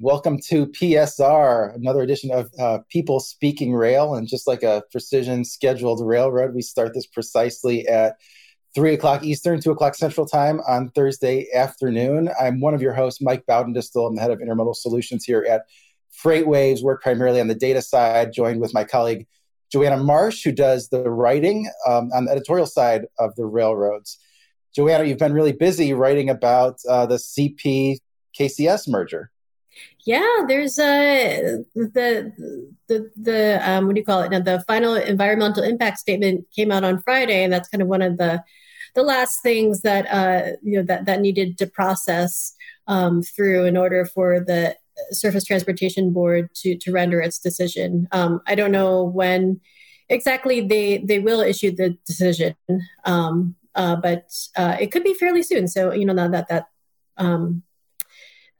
Welcome to PSR, another edition of uh, People Speaking Rail. And just like a precision scheduled railroad, we start this precisely at 3 o'clock Eastern, 2 o'clock Central Time on Thursday afternoon. I'm one of your hosts, Mike Baudendistel. I'm the head of Intermodal Solutions here at FreightWaves, work primarily on the data side, joined with my colleague Joanna Marsh, who does the writing um, on the editorial side of the railroads. Joanna, you've been really busy writing about uh, the CP KCS merger. Yeah, there's a the the the um, what do you call it? Now, the final environmental impact statement came out on Friday, and that's kind of one of the the last things that uh, you know that that needed to process um, through in order for the Surface Transportation Board to to render its decision. Um, I don't know when exactly they they will issue the decision, um, uh, but uh, it could be fairly soon. So you know now that that um,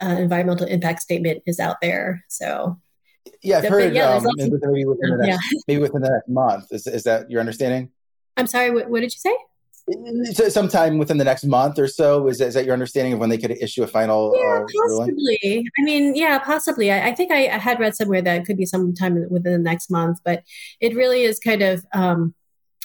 uh, environmental impact statement is out there. So yeah, I've heard yeah, um, maybe, within the next, yeah. maybe within the next month. Is, is that your understanding? I'm sorry, what, what did you say? sometime within the next month or so is that, is that your understanding of when they could issue a final yeah uh, possibly ruling? i mean yeah possibly i, I think I, I, had read somewhere that it could be sometime within the next month but it really is kind of um,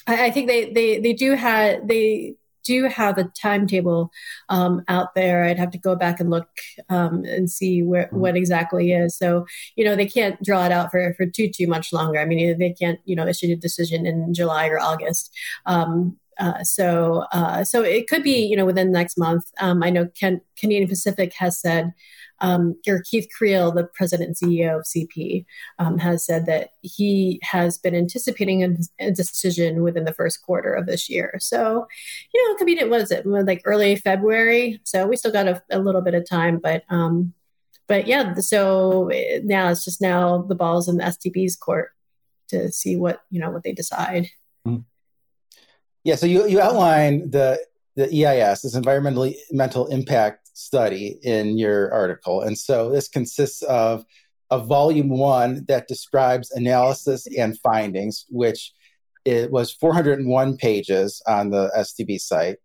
I, I, think they they they do have they do have a timetable um, out there. I'd have to go back and look um, and see where mm-hmm. what exactly is. So you know they can't draw it out for for too too much longer. I mean they can't you know issue a decision in July or August. Um, uh, so uh, so it could be you know within the next month. Um, I know Ken, Canadian Pacific has said um, or Keith Creel, the president and CEO of CP, um, has said that he has been anticipating a, a, decision within the first quarter of this year. So, you know, it could be, what is it, like early February? So we still got a, a little bit of time, but, um, but yeah, so now it's just now the ball's in the STB's court to see what, you know, what they decide. Mm-hmm. Yeah. So you, you outline the, the EIS, this environmental mental impact study in your article. And so this consists of a volume one that describes analysis and findings, which it was 401 pages on the STB site.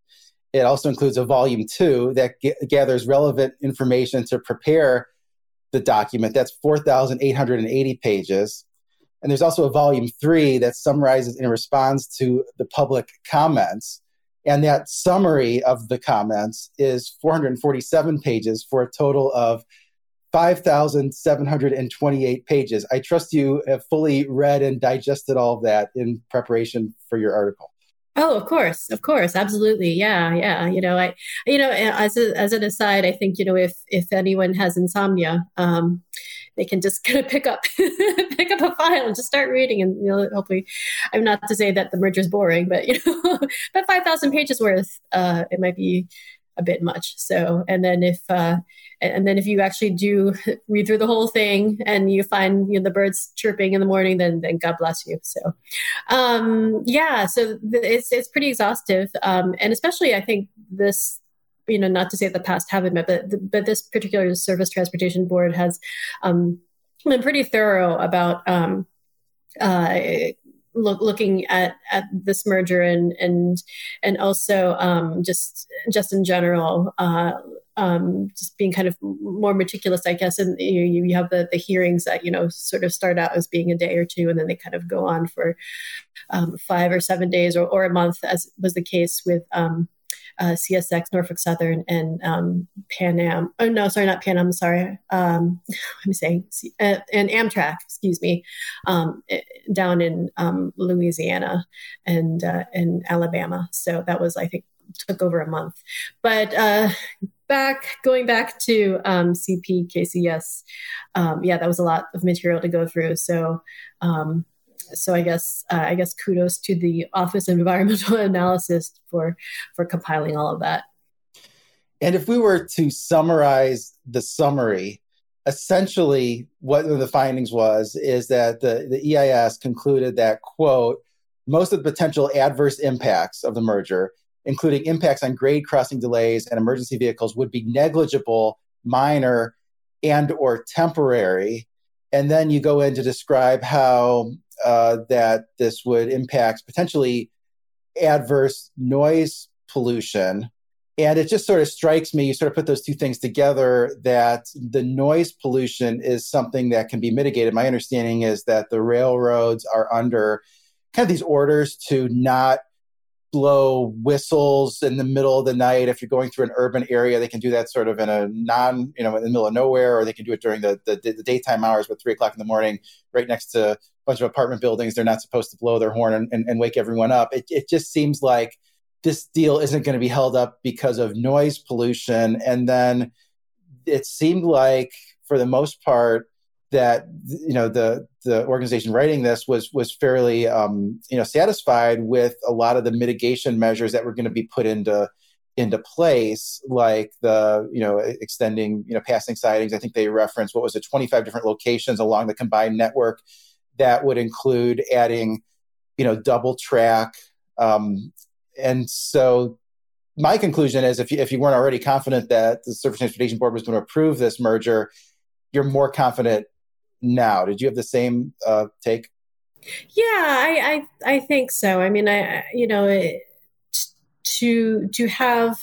It also includes a volume two that g- gathers relevant information to prepare the document. That's 4,880 pages. And there's also a volume three that summarizes in response to the public comments and that summary of the comments is 447 pages for a total of 5,728 pages. I trust you have fully read and digested all of that in preparation for your article. Oh, of course, of course, absolutely, yeah, yeah. You know, I, you know, as a, as an aside, I think you know if if anyone has insomnia, um, they can just kind of pick up pick up a file and just start reading. And you know hopefully i'm not to say that the merger is boring but you know but 5000 pages worth uh, it might be a bit much. So and then if uh, and then if you actually do read through the whole thing and you find you know the birds chirping in the morning then then god bless you. So um yeah so it's it's pretty exhaustive. Um and especially i think this you know, not to say the past haven't met, but but this particular Surface Transportation Board has um, been pretty thorough about um, uh, look, looking at at this merger and and and also um, just just in general. Uh, um, just being kind of more meticulous, I guess. And you, you have the, the hearings that, you know, sort of start out as being a day or two, and then they kind of go on for um, five or seven days or, or a month, as was the case with um, uh, CSX, Norfolk Southern, and um, Pan Am. Oh no, sorry, not Pan Am. Sorry, um, I'm saying uh, and Amtrak. Excuse me, um, eh, down in um, Louisiana and uh, in Alabama. So that was, I think, took over a month. But uh, back going back to um, CP um, yeah, that was a lot of material to go through. So um, so I guess uh, I guess kudos to the Office of Environmental Analysis for for compiling all of that. And if we were to summarize the summary, essentially what the findings was is that the, the EIS concluded that quote most of the potential adverse impacts of the merger, including impacts on grade crossing delays and emergency vehicles, would be negligible, minor, and or temporary. And then you go in to describe how uh, that this would impact potentially adverse noise pollution And it just sort of strikes me, you sort of put those two things together, that the noise pollution is something that can be mitigated. My understanding is that the railroads are under kind of these orders to not blow whistles in the middle of the night. If you're going through an urban area, they can do that sort of in a non, you know, in the middle of nowhere, or they can do it during the, the, the daytime hours, but three o'clock in the morning, right next to bunch of apartment buildings. They're not supposed to blow their horn and, and, and wake everyone up. It, it just seems like this deal isn't going to be held up because of noise pollution. And then it seemed like, for the most part, that you know the the organization writing this was was fairly um, you know satisfied with a lot of the mitigation measures that were going to be put into into place, like the you know extending you know passing sidings. I think they referenced what was it, 25 different locations along the combined network that would include adding you know double track um, and so my conclusion is if you, if you weren't already confident that the Surface Transportation Board was going to approve this merger, you're more confident now. Did you have the same uh, take? Yeah, I, I, I think so. I mean, I you know it, to to have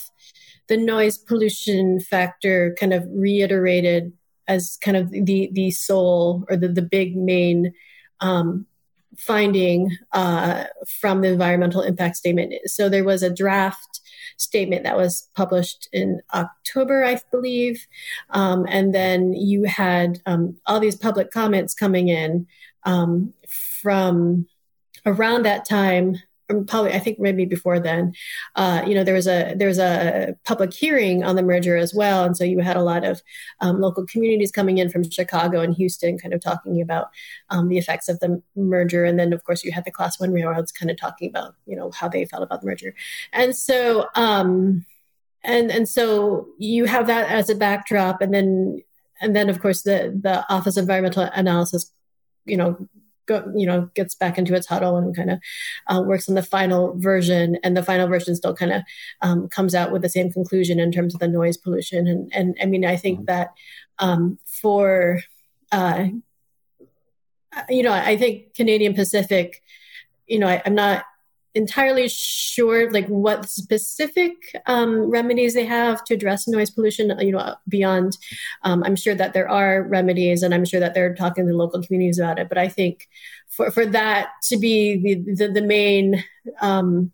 the noise pollution factor kind of reiterated as kind of the the sole or the the big main um, finding uh, from the environmental impact statement. So there was a draft statement that was published in October, I believe. Um, and then you had um, all these public comments coming in um, from around that time probably I think maybe before then, uh, you know, there was a there was a public hearing on the merger as well, and so you had a lot of um, local communities coming in from Chicago and Houston, kind of talking about um, the effects of the merger, and then of course you had the Class One railroads kind of talking about you know how they felt about the merger, and so um, and and so you have that as a backdrop, and then and then of course the the Office of Environmental Analysis, you know go, you know, gets back into its huddle and kind of uh, works on the final version. And the final version still kind of um, comes out with the same conclusion in terms of the noise pollution. And, and I mean, I think mm-hmm. that um, for, uh, you know, I think Canadian Pacific, you know, I, I'm not entirely sure like what specific um, remedies they have to address noise pollution you know beyond um, i'm sure that there are remedies and i'm sure that they're talking to local communities about it but i think for, for that to be the, the, the main um,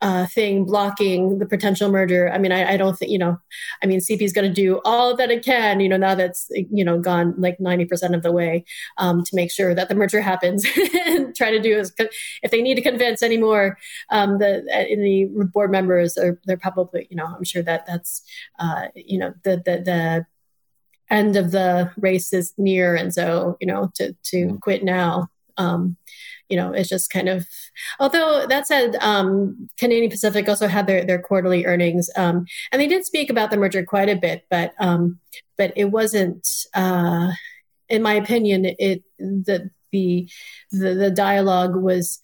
uh, thing blocking the potential merger. I mean, I, I don't think, you know, I mean, CP is going to do all that it can, you know, now that's, you know, gone like 90% of the way um, to make sure that the merger happens and try to do is if they need to convince any more, um, the, any board members they're probably, you know, I'm sure that that's, uh, you know, the, the, the, end of the race is near. And so, you know, to, to mm-hmm. quit now, um, you know, it's just kind of. Although that said, um, Canadian Pacific also had their their quarterly earnings, um, and they did speak about the merger quite a bit, but um, but it wasn't, uh, in my opinion, it the the the, the dialogue was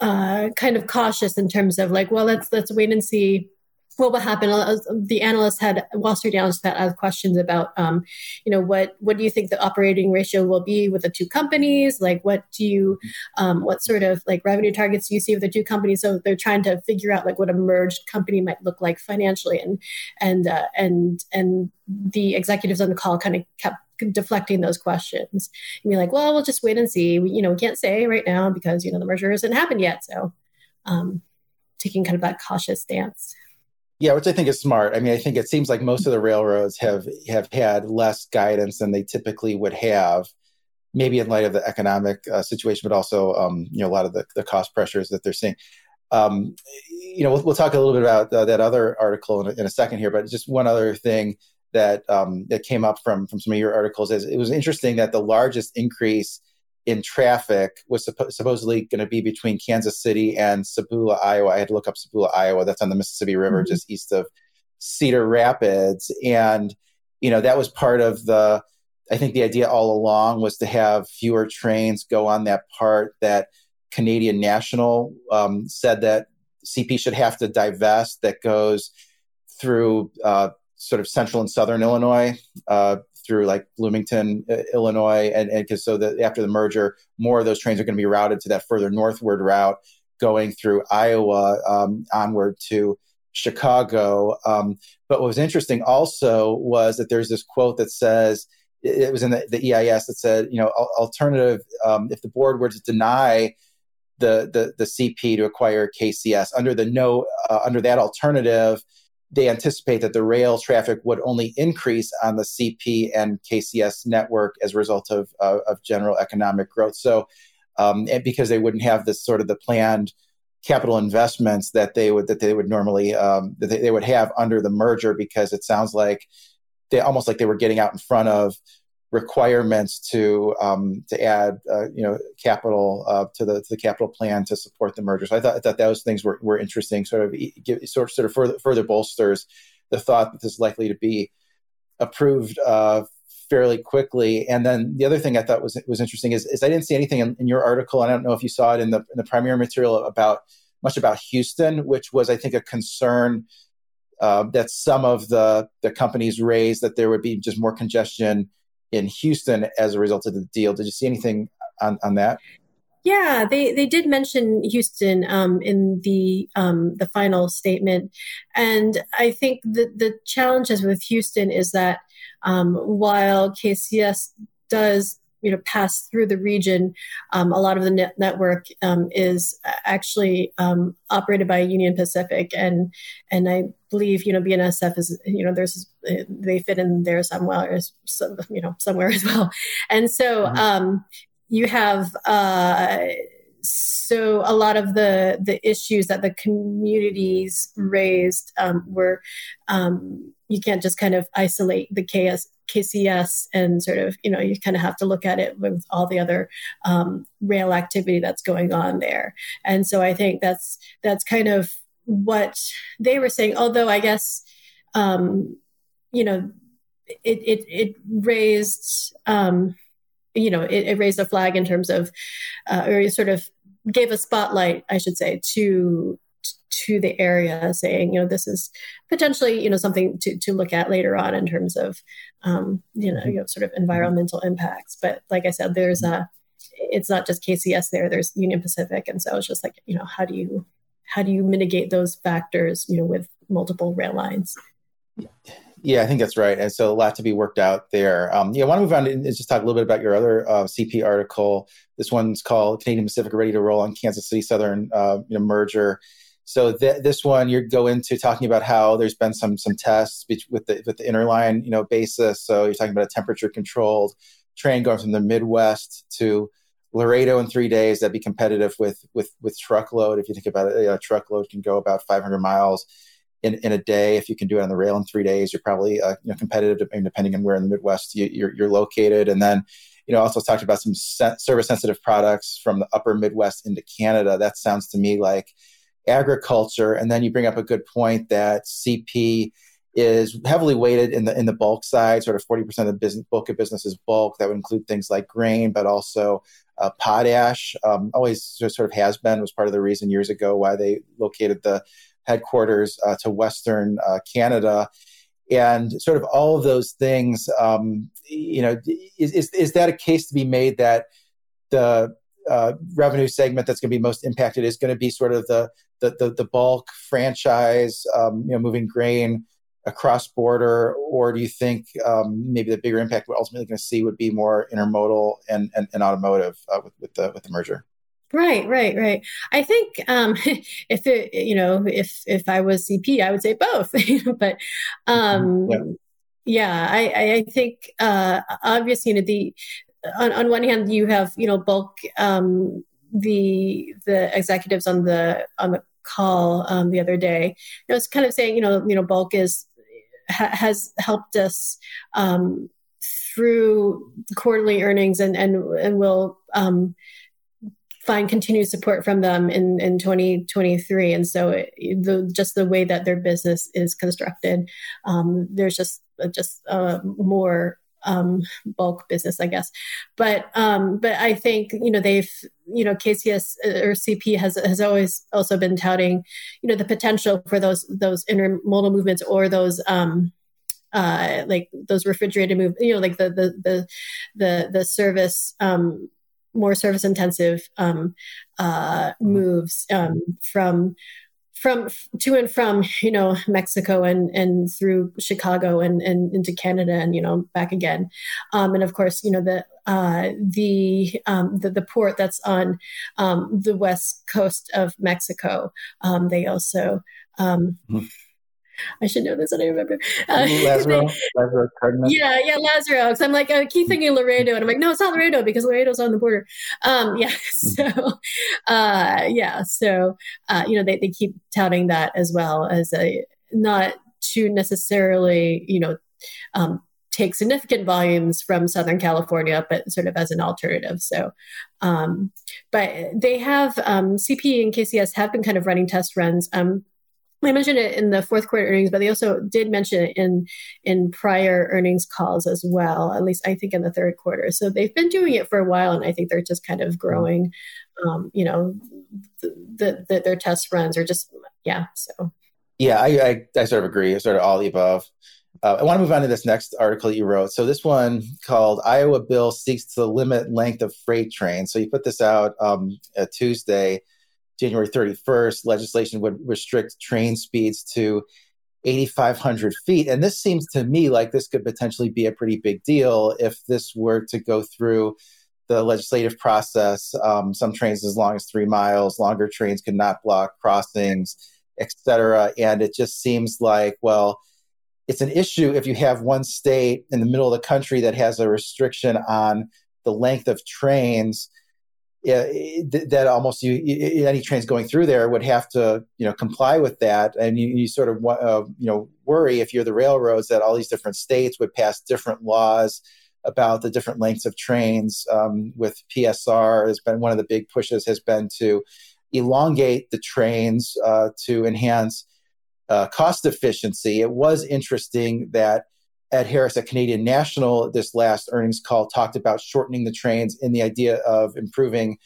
uh, kind of cautious in terms of like, well, let's let's wait and see what will happen? Uh, the analysts had Wall Street analysts had asked questions about, um, you know, what what do you think the operating ratio will be with the two companies? Like, what do you, um, what sort of like revenue targets do you see with the two companies? So they're trying to figure out like what a merged company might look like financially, and and uh, and and the executives on the call kind of kept deflecting those questions and be like, well, we'll just wait and see. We, you know, we can't say right now because you know the merger hasn't happened yet. So, um, taking kind of that cautious stance. Yeah, which I think is smart. I mean, I think it seems like most of the railroads have have had less guidance than they typically would have, maybe in light of the economic uh, situation, but also um, you know a lot of the, the cost pressures that they're seeing. Um, you know, we'll, we'll, talk a little bit about uh, that other article in a, in a, second here, but just one other thing that um, that came up from from some of your articles is it was interesting that the largest increase in traffic was suppo- supposedly going to be between Kansas City and Sabula, Iowa. I had to look up Sabula, Iowa. That's on the Mississippi River, mm-hmm. just east of Cedar Rapids. And, you know, that was part of the, I think the idea all along was to have fewer trains go on that part that Canadian National um, said that CP should have to divest that goes through uh, sort of central and southern Illinois, uh, through like Bloomington, uh, Illinois, and because so that after the merger, more of those trains are going to be routed to that further northward route, going through Iowa um, onward to Chicago. Um, but what was interesting also was that there's this quote that says, it was in the, the EIS that said, you know, alternative, um, if the board were to deny the, the, the CP to acquire KCS under the no, uh, under that alternative, they anticipate that the rail traffic would only increase on the CP and KCS network as a result of, uh, of general economic growth. So, um, because they wouldn't have this sort of the planned capital investments that they would that they would normally um, that they, they would have under the merger, because it sounds like they almost like they were getting out in front of requirements to um, to add uh, you know capital uh, to the to the capital plan to support the merger. So I thought I thought those things were, were interesting. Sort of give, sort sort of further further bolsters the thought that this is likely to be approved uh, fairly quickly. And then the other thing I thought was was interesting is, is I didn't see anything in, in your article. And I don't know if you saw it in the in the primary material about much about Houston, which was I think a concern. Uh, that some of the the companies raised that there would be just more congestion in Houston as a result of the deal. Did you see anything on, on that? Yeah, they, they did mention Houston um, in the um, the final statement, and I think the the challenges with Houston is that um, while KCS does you know pass through the region, um, a lot of the net network um, is actually um, operated by Union Pacific, and and I believe you know BNSF is you know there's they fit in there somewhere you know somewhere as well, and so mm-hmm. um, you have. Uh, so a lot of the the issues that the communities raised um, were um, you can't just kind of isolate the KS, KCS and sort of, you know, you kind of have to look at it with all the other um, rail activity that's going on there. And so I think that's that's kind of what they were saying. Although I guess, um, you know, it it, it raised. Um, you know, it, it, raised a flag in terms of, uh, or sort of gave a spotlight, I should say, to to the area saying you know this is potentially you know something to, to look at later on in terms of um, you know you know sort of environmental impacts but like i said there's a it's not just kcs there there's union pacific and so it's just like you know how do you how do you mitigate those factors you know with multiple rail lines yeah, I think that's right. And so a lot to be worked out there. Um, yeah, I want to move on and just talk a little bit about your other uh, CP article. This one's called Canadian Pacific Ready to Roll on Kansas City Southern uh, you know, Merger. So th- this one, you go into talking about how there's been some some tests with the with the interline, you know, basis. So you're talking about a temperature controlled train going from the Midwest to Laredo in three days. That'd be competitive with with with truckload. If you think about it, you a truckload can go about 500 miles in, in a day. If you can do it on the rail in three days, you're probably uh, you know competitive depending on where in the Midwest you, you're, you're located. And then you know also talked about some service sensitive products from the upper Midwest into Canada. That sounds to me like agriculture. And then you bring up a good point that CP is heavily weighted in the in the bulk side. Sort of forty percent of the business bulk of business is bulk. That would include things like grain, but also uh, potash. Um, always sort of has been was part of the reason years ago why they located the headquarters uh, to Western uh, Canada. And sort of all of those things, um, you know, is, is, is that a case to be made that the uh, revenue segment that's going to be most impacted is going to be sort of the the, the, the bulk franchise, um, you know, moving grain across border, or do you think um, maybe the bigger impact we're ultimately going to see would be more intermodal and, and, and automotive uh, with, with the with the merger? Right, right, right. I think um, if it, you know, if if I was CP, I would say both. but um, yeah. yeah, I, I think uh, obviously, you know, the on, on one hand, you have you know bulk um, the the executives on the on the call um, the other day. You know, it's kind of saying you know you know bulk is ha, has helped us um, through quarterly earnings and and and will um, find continued support from them in, in 2023. And so it, the, just the way that their business is constructed, um, there's just, just uh, more um, bulk business, I guess. But um, but I think you know they've you know KCS uh, or CP has has always also been touting you know the potential for those those intermodal movements or those um, uh, like those refrigerated move you know like the the the the, the service um, more service intensive um, uh, moves um, from from to and from you know Mexico and and through Chicago and and into Canada and you know back again, um, and of course you know the uh, the, um, the, the port that's on um, the west coast of Mexico. Um, they also mm-hmm. I should know this. I don't remember. Uh, Lazaro, Lazaro Yeah, yeah, Lazaro. Because I'm like, I keep thinking Laredo, and I'm like, no, it's not Laredo because Laredo's on the border. Um, yeah. So, uh, yeah. So, uh, you know, they, they keep touting that as well as a not to necessarily, you know, um, take significant volumes from Southern California, but sort of as an alternative. So, um, but they have um, CP and KCS have been kind of running test runs. Um, I mentioned it in the fourth quarter earnings, but they also did mention it in in prior earnings calls as well. At least I think in the third quarter. So they've been doing it for a while, and I think they're just kind of growing. Um, you know, the, the, the, their test runs are just yeah. So yeah, I, I, I sort of agree. Sort of all the above. Uh, I want to move on to this next article that you wrote. So this one called "Iowa Bill Seeks to Limit Length of Freight Trains." So you put this out um, a Tuesday. January 31st, legislation would restrict train speeds to 8,500 feet. And this seems to me like this could potentially be a pretty big deal if this were to go through the legislative process. Um, some trains as long as three miles, longer trains could not block crossings, etc. And it just seems like, well, it's an issue if you have one state in the middle of the country that has a restriction on the length of trains that almost you, any trains going through there would have to you know comply with that. And you, you sort of uh, you know worry if you're the railroads that all these different states would pass different laws about the different lengths of trains um, with psr has been one of the big pushes has been to elongate the trains uh, to enhance uh, cost efficiency. It was interesting that Ed Harris at Canadian National this last earnings call talked about shortening the trains in the idea of improving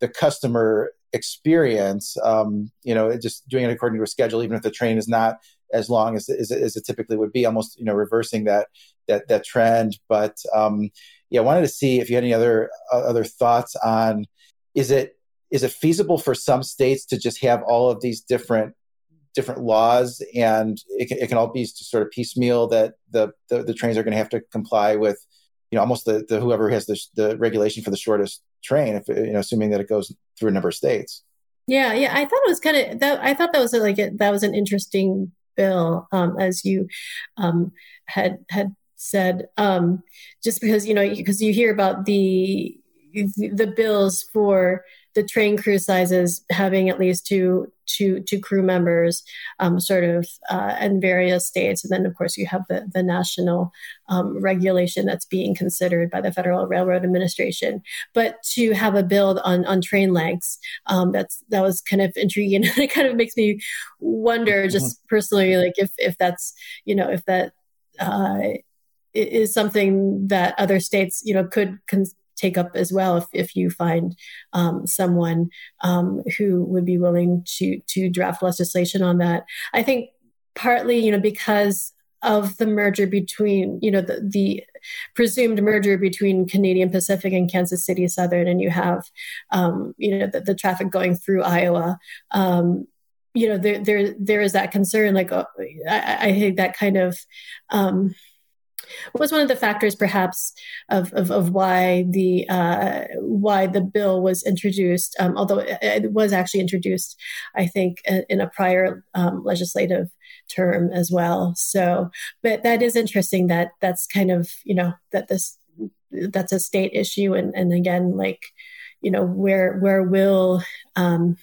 the customer experience. Um, you know, just doing it according to a schedule, even if the train is not as long as, as, as it typically would be, almost you know reversing that that that trend. But um, yeah, I wanted to see if you had any other uh, other thoughts on is it is it feasible for some states to just have all of these different different laws, and it can, it can all be sort of piecemeal that the, the, the trains are going to have to comply with, you know, almost the, the whoever has the, the regulation for the shortest train, if you know, assuming that it goes through a number of states. Yeah, yeah, I thought it was kind of that. I thought that was like a, that was an interesting bill, um, as you um, had had said, um, just because you know because you hear about the the bills for the train crew sizes having at least two two two crew members, um, sort of uh, in various states, and then of course you have the the national um, regulation that's being considered by the Federal Railroad Administration. But to have a build on on train lengths, um, that's that was kind of intriguing. it kind of makes me wonder, mm-hmm. just personally, like if if that's you know if that. Uh, is something that other states, you know, could con- take up as well if, if you find um, someone um, who would be willing to to draft legislation on that. I think partly, you know, because of the merger between, you know, the, the presumed merger between Canadian Pacific and Kansas City Southern, and you have, um, you know, the, the, traffic going through Iowa. Um, you know, there there there is that concern. Like, uh, I, I, think that kind of um, was one of the factors perhaps of, of, of why the uh, why the bill was introduced um, although it, was actually introduced i think in a prior um, legislative term as well. So but that is interesting that that's kind of you know that this that's a state issue and and again like you know where where will um,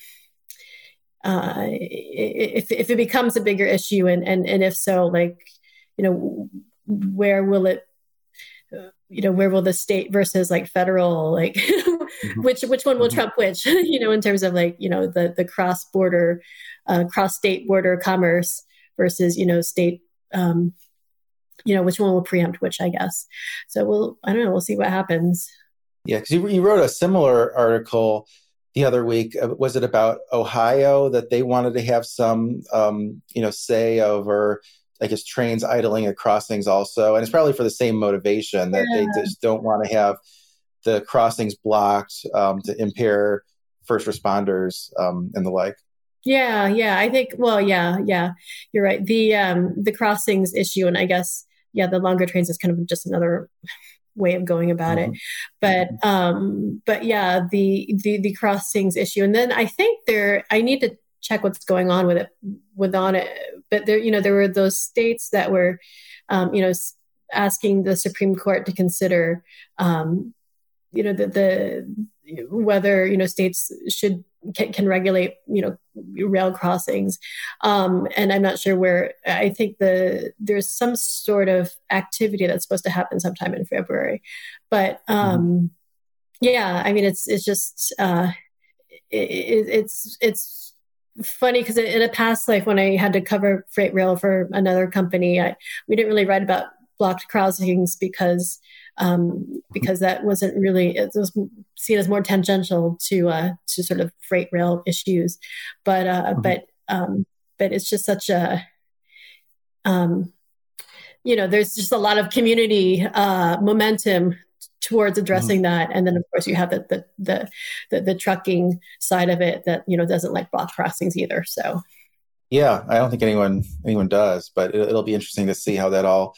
uh, if if it becomes a bigger issue and and and if so like you know where will it you know where will the state versus like federal like mm-hmm. which which one will mm-hmm. trump which you know in terms of like you know the the cross border uh, cross state border commerce versus you know state um you know which one will preempt which i guess so we'll i don't know we'll see what happens yeah because you, you wrote a similar article the other week uh, was it about ohio that they wanted to have some um you know say over I guess trains idling at crossings also, and it's probably for the same motivation that yeah. they just don't want to have the crossings blocked um, to impair first responders um, and the like. Yeah, yeah. I think well, yeah, yeah. You're right. The um the crossings issue and I guess yeah, the longer trains is kind of just another way of going about mm-hmm. it. But mm-hmm. um but yeah, the the the crossings issue and then I think there I need to check what's going on with it with on it. But there you know there were those states that were um you know asking the Supreme Court to consider um you know the, the whether you know states should can, can regulate you know rail crossings. Um, and i'm not sure where i think the there's some sort of activity that's supposed to happen sometime in february. But um, mm-hmm. yeah i mean it's it's just uh, it, it's it's funny because in a past life when i had to cover freight rail for another company I, we didn't really write about blocked crossings because um, because that wasn't really it was seen as more tangential to uh, to sort of freight rail issues, but uh, mm-hmm. but um, but it's just such a um, you know there's just a lot of community uh, momentum towards addressing mm-hmm. that and then of course you have the, the the, the the trucking side of it that you know doesn't like block crossings either so yeah i don't think anyone anyone does but it, will be interesting to see how that all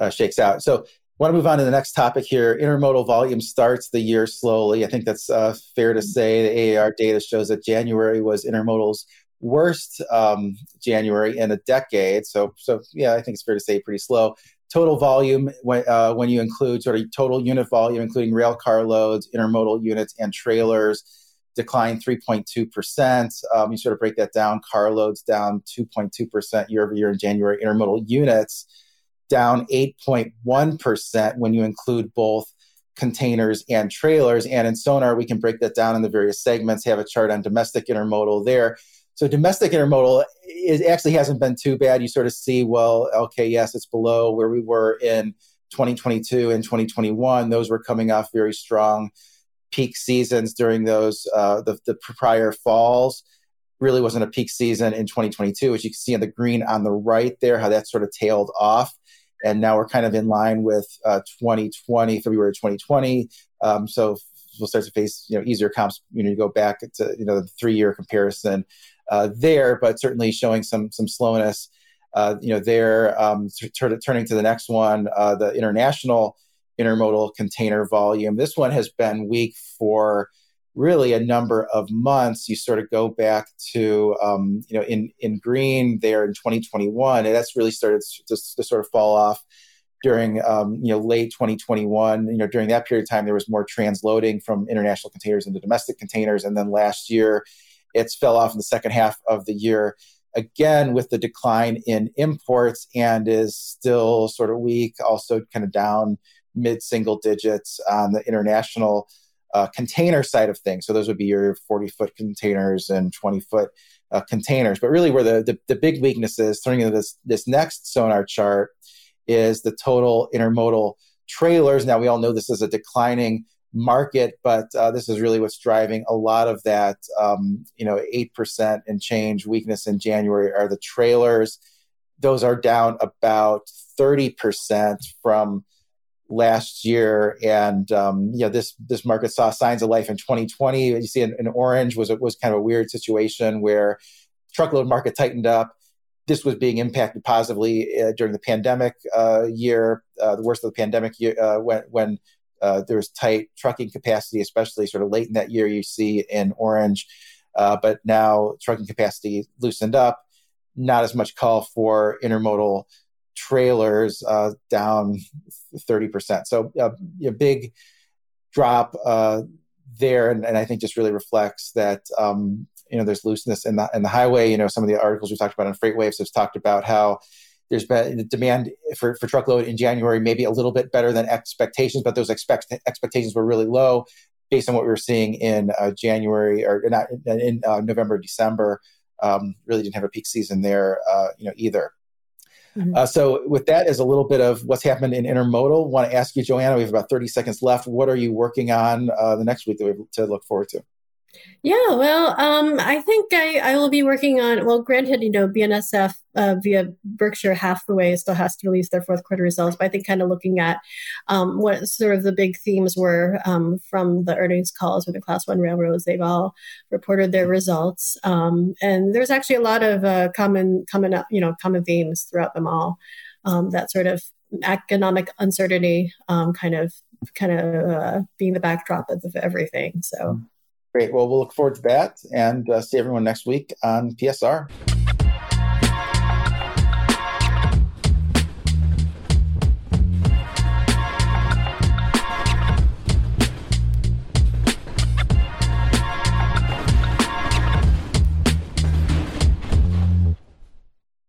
uh, shakes out so want to move on to the next topic here. Intermodal volume starts the year slowly. I think that's uh, fair to say. The AAR data shows that January was intermodal's worst um, January in a decade. So, so yeah, I think it's fair to say pretty slow. Total volume, when, uh, when you include sort of total unit volume, including rail car loads, intermodal units, and trailers, declined 3.2%. Um, you sort of break that down. Car loads down 2.2% year over year in January. Intermodal units down 8.1% when you include both containers and trailers. And in Sonar, we can break that down in the various segments, have a chart on domestic intermodal there. So domestic intermodal it actually hasn't been too bad. You sort of see, well, okay, yes, it's below where we were in 2022 and 2021. Those were coming off very strong peak seasons during those uh, the, the prior falls. Really wasn't a peak season in 2022, which you can see in the green on the right there, how that sort of tailed off and now we're kind of in line with uh, 2020, February 2020. Um, so we'll start to face you know easier comps. You know, you go back to you know the three year comparison uh, there, but certainly showing some some slowness. Uh, you know, there um, t- turning to the next one, uh, the international intermodal container volume. This one has been weak for really a number of months. You sort of go back to, um, you know, in, in green there in 2021, and that's really started to, to sort of fall off during, um, you know, late 2021. You know, during that period of time, there was more transloading from international containers into domestic containers. And then last year, it's fell off in the second half of the year again with the decline in imports and is still sort of weak, also kind of down mid single digits on the international uh, container side of things. So those would be your 40 foot containers and 20 foot uh, containers. But really, where the, the, the big weakness is, turning to this, this next sonar chart, is the total intermodal trailers. Now, we all know this is a declining market, but uh, this is really what's driving a lot of that, um, you know, 8% and change weakness in January are the trailers. Those are down about 30% from last year, and um, you know this this market saw signs of life in 2020. You see, in, in orange was was kind of a weird situation where truckload market tightened up. This was being impacted positively uh, during the pandemic uh, year, uh, the worst of the pandemic year, uh, when when uh, there was tight trucking capacity, especially sort of late in that year. You see in orange, uh, but now trucking capacity loosened up. Not as much call for intermodal trailers uh, down 30%. So uh, a big drop uh, there. And, and, I think just really reflects that, um, you know, there's looseness in the, in the highway. You know, some of the articles we talked about on FreightWaves have talked about how there's been the demand for, for truckload in January, maybe a little bit better than expectations, but those expect, expectations were really low based on what we were seeing in uh, January or not in, in uh, November, December. Um, really didn't have a peak season there, uh, you know, either. Mm-hmm. Uh, so, with that as a little bit of what's happened in intermodal, want to ask you, Joanna. We have about thirty seconds left. What are you working on uh, the next week that we have to look forward to? Yeah, well, um, I think I, I will be working on, well, granted, you know, BNSF uh, via Berkshire Hathaway still has to release their fourth quarter results, but I think kind of looking at um, what sort of the big themes were um, from the earnings calls with the Class One railroads. They've all reported their results, um, and there's actually a lot of uh, common, common, you know, common themes throughout them all. Um, that sort of economic uncertainty, um, kind of, kind of uh, being the backdrop of everything. So. Great. Well, we'll look forward to that and uh, see everyone next week on PSR.